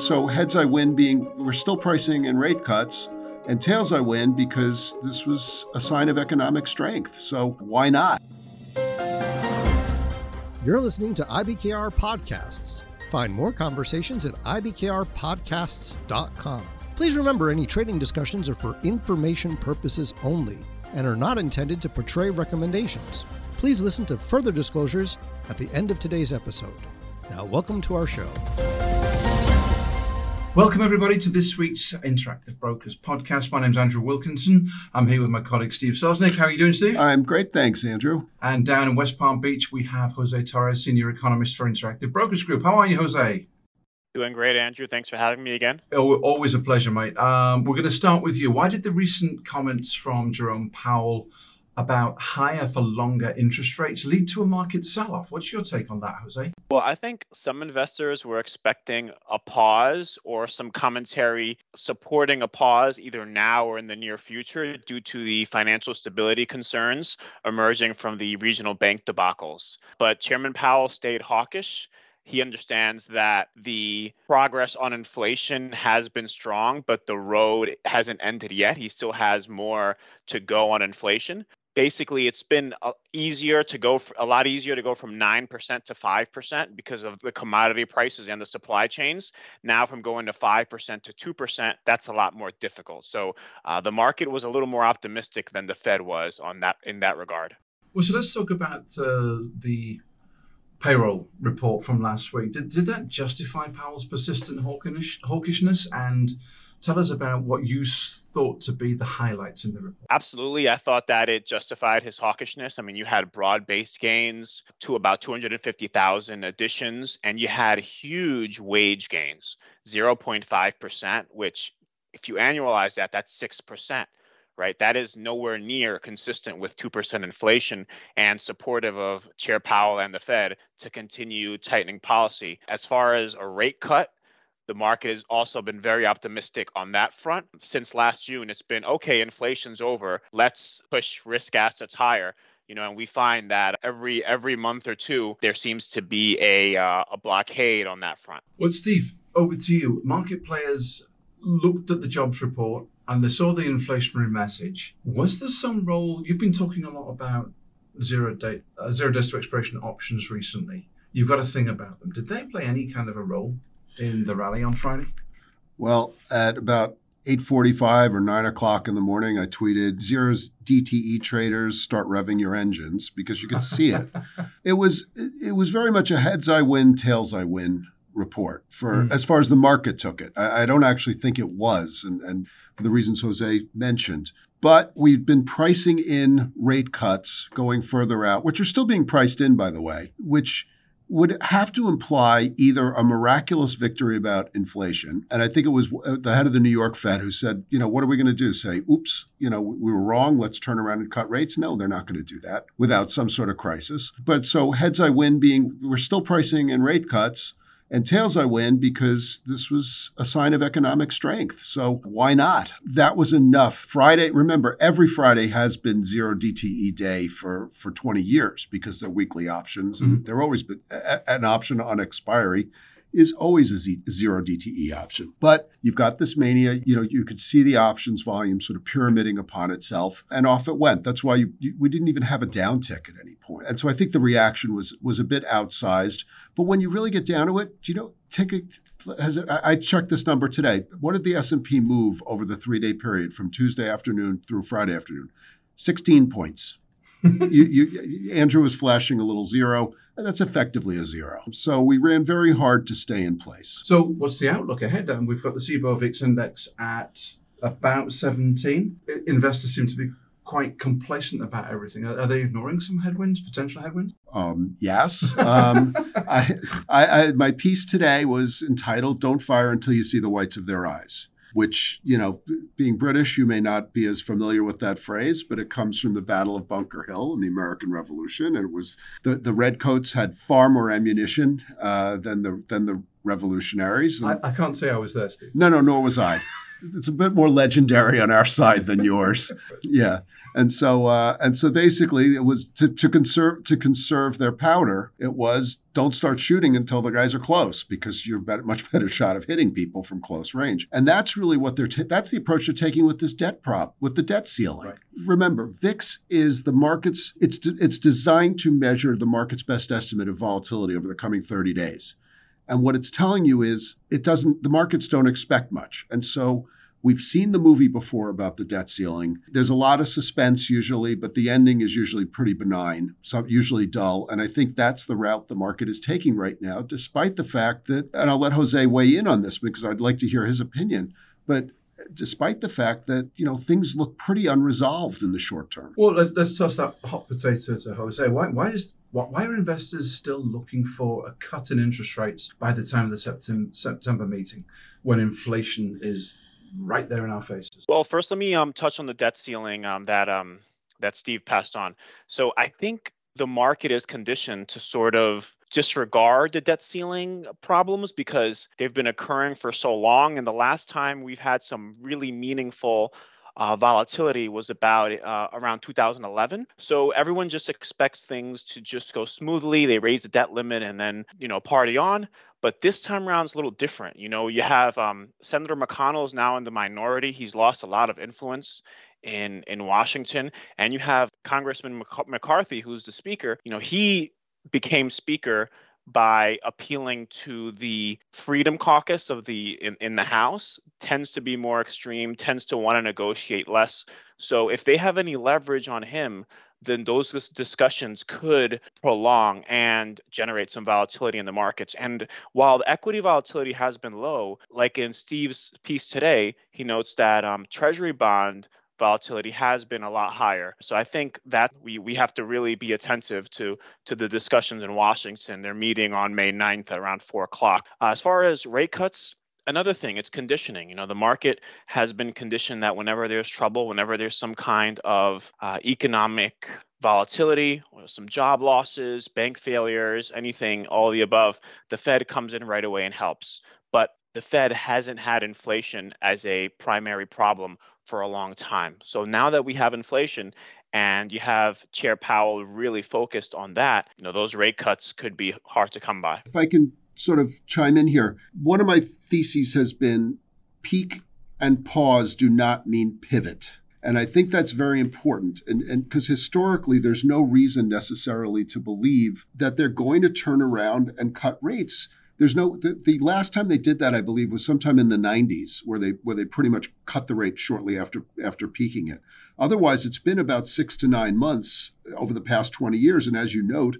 So heads I win being we're still pricing in rate cuts, and tails I win because this was a sign of economic strength. So why not? You're listening to IBKR Podcasts. Find more conversations at IBKRPodcasts.com. Please remember any trading discussions are for information purposes only and are not intended to portray recommendations. Please listen to further disclosures at the end of today's episode. Now, welcome to our show. Welcome, everybody, to this week's Interactive Brokers podcast. My name's Andrew Wilkinson. I'm here with my colleague Steve Sosnick. How are you doing, Steve? I'm great, thanks, Andrew. And down in West Palm Beach, we have Jose Torres, Senior Economist for Interactive Brokers Group. How are you, Jose? Doing great, Andrew. Thanks for having me again. Oh, always a pleasure, mate. Um, we're going to start with you. Why did the recent comments from Jerome Powell about higher for longer interest rates lead to a market sell off? What's your take on that, Jose? Well, I think some investors were expecting a pause or some commentary supporting a pause either now or in the near future due to the financial stability concerns emerging from the regional bank debacles. But Chairman Powell stayed hawkish he understands that the progress on inflation has been strong, but the road hasn't ended yet. He still has more to go on inflation. Basically, it's been uh, easier to go a lot easier to go from 9% to 5% because of the commodity prices and the supply chains. Now, from going to 5% to 2%, that's a lot more difficult. So, uh, the market was a little more optimistic than the Fed was on that in that regard. Well, so let's talk about uh, the payroll report from last week. Did, did that justify Powell's persistent hawkish, hawkishness? And tell us about what you thought to be the highlights in the report. Absolutely. I thought that it justified his hawkishness. I mean, you had broad based gains to about 250,000 additions, and you had huge wage gains, 0.5%, which if you annualize that, that's 6% right? That is nowhere near consistent with 2% inflation and supportive of Chair Powell and the Fed to continue tightening policy. As far as a rate cut, the market has also been very optimistic on that front. Since last June, it's been okay, inflation's over. Let's push risk assets higher you know, and we find that every every month or two there seems to be a uh, a blockade on that front. Well, Steve, over to you. Market players looked at the jobs report and they saw the inflationary message. Was there some role? You've been talking a lot about zero date, uh, zero days to expiration options recently. You've got a thing about them. Did they play any kind of a role in the rally on Friday? Well, at about 8:45 or 9 o'clock in the morning, I tweeted, "Zero's DTE traders start revving your engines," because you could see it. it was it was very much a heads I win, tails I win report for mm. as far as the market took it. I, I don't actually think it was, and, and for the reasons Jose mentioned. But we've been pricing in rate cuts going further out, which are still being priced in, by the way, which would have to imply either a miraculous victory about inflation. And I think it was uh, the head of the New York Fed who said, you know, what are we going to do? Say, oops, you know, we were wrong. Let's turn around and cut rates. No, they're not going to do that without some sort of crisis. But so heads I win being we're still pricing in rate cuts and tails I win because this was a sign of economic strength. So why not? That was enough. Friday, remember, every Friday has been zero DTE day for, for 20 years because they're weekly options and mm-hmm. they're always been an option on expiry is always a Z- zero DTE option. But you've got this mania, you know, you could see the options volume sort of pyramiding upon itself and off it went. That's why you, you, we didn't even have a downtick at any point. And so I think the reaction was was a bit outsized. But when you really get down to it, you know, take a has it, I checked this number today. What did the S&P move over the 3-day period from Tuesday afternoon through Friday afternoon? 16 points. You, you, Andrew was flashing a little zero, and that's effectively a zero. So we ran very hard to stay in place. So what's the outlook ahead? And we've got the CBOE VIX index at about 17. Investors seem to be quite complacent about everything. Are, they ignoring some headwinds, potential headwinds? Um, yes. Um, I, I, I, my piece today was entitled "Don't Fire Until You See the Whites of Their Eyes." Which, you know, being British, you may not be as familiar with that phrase, but it comes from the Battle of Bunker Hill in the American Revolution. And it was the, the Redcoats had far more ammunition uh, than the than the revolutionaries. I, I, can't say I was there, Steve. No, no, nor was I. it's a bit more legendary on our side than yours. Yeah. And so, uh, and so, basically, it was to, to conserve to conserve their powder. It was don't start shooting until the guys are close because you're better, much better shot of hitting people from close range. And that's really what they're t- that's the approach they're taking with this debt prop with the debt ceiling. Right. Remember, VIX is the market's it's de- it's designed to measure the market's best estimate of volatility over the coming 30 days. And what it's telling you is it doesn't the markets don't expect much. And so We've seen the movie before about the debt ceiling. There's a lot of suspense usually, but the ending is usually pretty benign, so usually dull. And I think that's the route the market is taking right now, despite the fact that, and I'll let Jose weigh in on this because I'd like to hear his opinion. But despite the fact that you know things look pretty unresolved in the short term. Well, let's, toss that hot potato to Jose. Why, why is why are investors still looking for a cut in interest rates by the time of the September, September meeting, when inflation is right there in our faces. Well, first, let me um, touch on the debt ceiling um, that um, that Steve passed on. So I think the market is conditioned to sort of disregard the debt ceiling problems because they've been occurring for so long. And the last time we've had some really meaningful uh, volatility was about uh, around 2011. So everyone just expects things to just go smoothly. They raise the debt limit and then, you know, party on. But this time around is a little different. You know, you have um, Senator McConnell is now in the minority. He's lost a lot of influence in in Washington, and you have Congressman McCarthy, who's the speaker. You know, he became speaker by appealing to the freedom caucus of the in, in the house tends to be more extreme tends to want to negotiate less so if they have any leverage on him then those discussions could prolong and generate some volatility in the markets. And while the equity volatility has been low, like in Steve's piece today, he notes that um, Treasury bond volatility has been a lot higher. So I think that we, we have to really be attentive to, to the discussions in Washington. They're meeting on May 9th at around 4 o'clock. Uh, as far as rate cuts, another thing it's conditioning you know the market has been conditioned that whenever there's trouble whenever there's some kind of uh, economic volatility some job losses bank failures anything all the above the fed comes in right away and helps but the fed hasn't had inflation as a primary problem for a long time so now that we have inflation and you have chair powell really focused on that you know those rate cuts could be hard to come by if i can sort of chime in here. One of my theses has been peak and pause do not mean pivot. And I think that's very important. And because historically, there's no reason necessarily to believe that they're going to turn around and cut rates. There's no the, the, last time they did that, I believe, was sometime in the 90s, where they where they pretty much cut the rate shortly after after peaking it. Otherwise, it's been about six to nine months over the past 20 years. And as you note,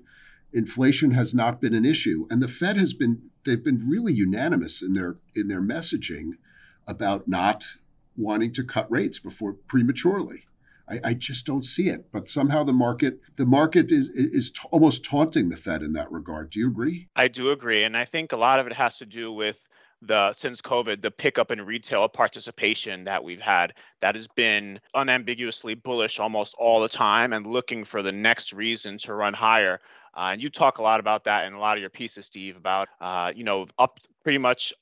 inflation has not been an issue, and the Fed has been they've been really unanimous in their in their messaging about not wanting to cut rates before prematurely. I, I just don't see it, but somehow the market the market is is almost taunting the Fed in that regard. Do you agree? I do agree, and I think a lot of it has to do with the since COVID, the pickup in retail participation that we've had that has been unambiguously bullish almost all the time and looking for the next reason to run higher. Uh, and you talk a lot about that in a lot of your pieces, Steve, about uh, you know up pretty much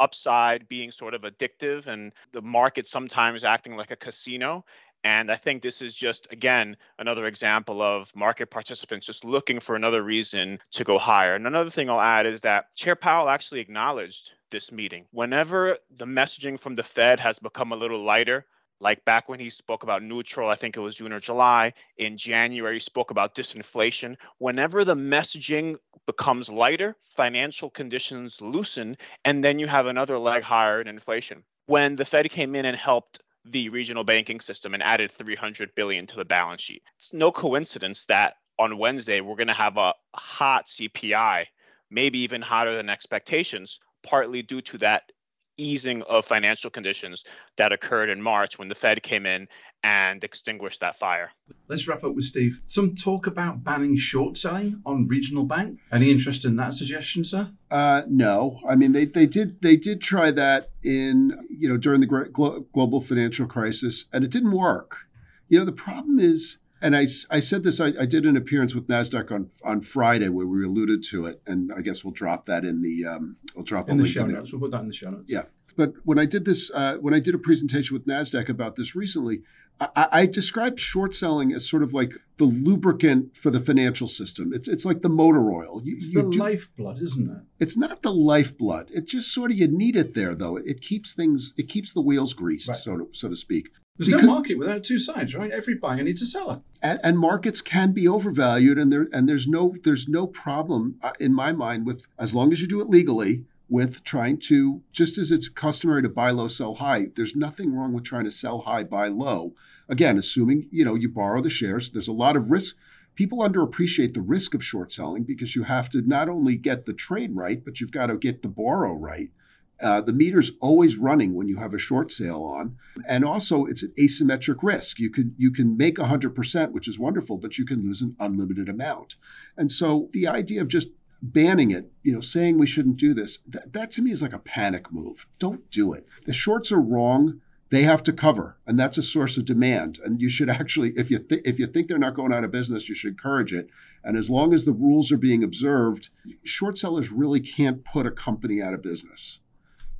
upside being sort of addictive and the market sometimes acting like a casino. And I think this is just, again, another example of market participants just looking for another reason to go higher. And another thing I'll add is that Chair Powell actually acknowledged this meeting. Whenever the messaging from the Fed has become a little lighter, like back when he spoke about neutral, I think it was June or July. In January, he spoke about disinflation. Whenever the messaging becomes lighter, financial conditions loosen, and then you have another leg higher in inflation. When the Fed came in and helped the regional banking system and added 300 billion to the balance sheet, it's no coincidence that on Wednesday we're going to have a hot CPI, maybe even hotter than expectations, partly due to that easing of financial conditions that occurred in March when the Fed came in and extinguished that fire. Let's wrap up with Steve. Some talk about banning short selling on regional bank. Any interest in that suggestion, sir? Uh, no. I mean, they, they did they did try that in you know during the great global financial crisis, and it didn't work. You know, the problem is And I, I said this, I, I did an appearance with NASDAQ on, on Friday where we alluded to it. And I guess we'll drop that in the, um, we'll drop in the link show in there. We'll put that in the show notes. Yeah. But when I did this, uh, when I did a presentation with NASDAQ about this recently, I, I described short selling as sort of like the lubricant for the financial system. It's, it's like the motor oil. You, It's you the do- lifeblood, isn't it? it's not the lifeblood. It just sort of you need it there, though. It, it keeps things, it keeps the wheels greased, Right. so to, so to speak. There's Because- no market without two sides, right? Every buyer needs a seller. and, and markets can be overvalued and there and there's no there's no problem uh, in my mind with as long as you do it legally with trying to just as it's customary to buy low sell high there's nothing wrong with trying to sell high buy low. Again assuming you know you borrow the shares there's a lot of risk. People underappreciate the risk of short selling because you have to not only get the trade right but you've got to get the borrow right. Uh, the meter's always running when you have a short sale on. And also it's an asymmetric risk. You can you can make 100% which is wonderful but you can lose an unlimited amount. And so the idea of just banning it you know saying we shouldn't do this that, that to me is like a panic move. Don't do it. The shorts are wrong. They have to cover and that's a source of demand. And you should actually if you th- if you think they're not going out of business you should encourage it. And as long as the rules are being observed short sellers really can't put a company out of business.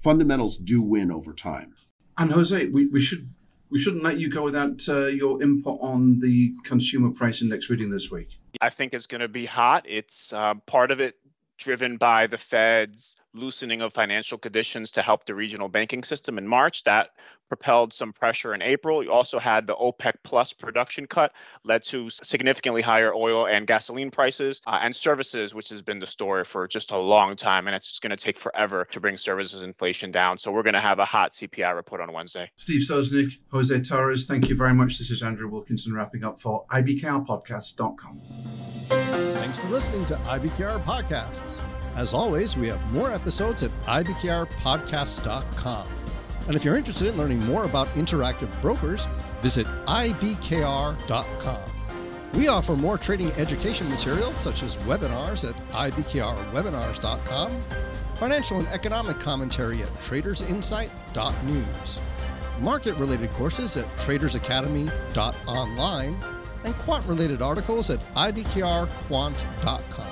Fundamentals do win over time. And Jose, we, we should we shouldn't let you go without uh, your input on the consumer price index reading this week. I think it's going to be hot. It's uh, part of it driven by the Fed's loosening of financial conditions to help the regional banking system in March. That propelled some pressure in April. You also had the OPEC plus production cut, led to significantly higher oil and gasoline prices, uh, and services, which has been the story for just a long time. And it's just going to take forever to bring services inflation down. So we're going to have a hot CPI report on Wednesday. Steve Sosnick, Jose Torres, thank you very much. This is Andrew Wilkinson wrapping up for ibkrpodcast.com. Thanks for listening to IBKR Podcasts. As always, we have more episodes at ibkrpodcasts.com. And if you're interested in learning more about interactive brokers, visit ibkr.com. We offer more trading education material, such as webinars at ibkrwebinars.com, financial and economic commentary at tradersinsight.news, market related courses at tradersacademy.online, and quant related articles at ibkrquant.com.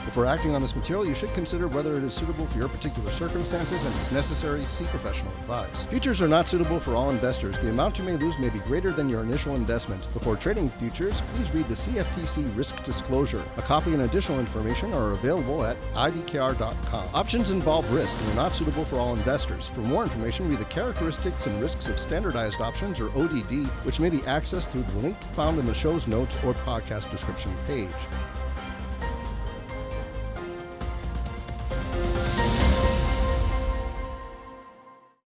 Before acting on this material, you should consider whether it is suitable for your particular circumstances and, if necessary, seek professional advice. Futures are not suitable for all investors. The amount you may lose may be greater than your initial investment. Before trading futures, please read the CFTC risk disclosure. A copy and additional information are available at ibkr.com. Options involve risk and are not suitable for all investors. For more information, read the characteristics and risks of standardized options or ODD, which may be accessed through the link found in the show's notes or podcast description page.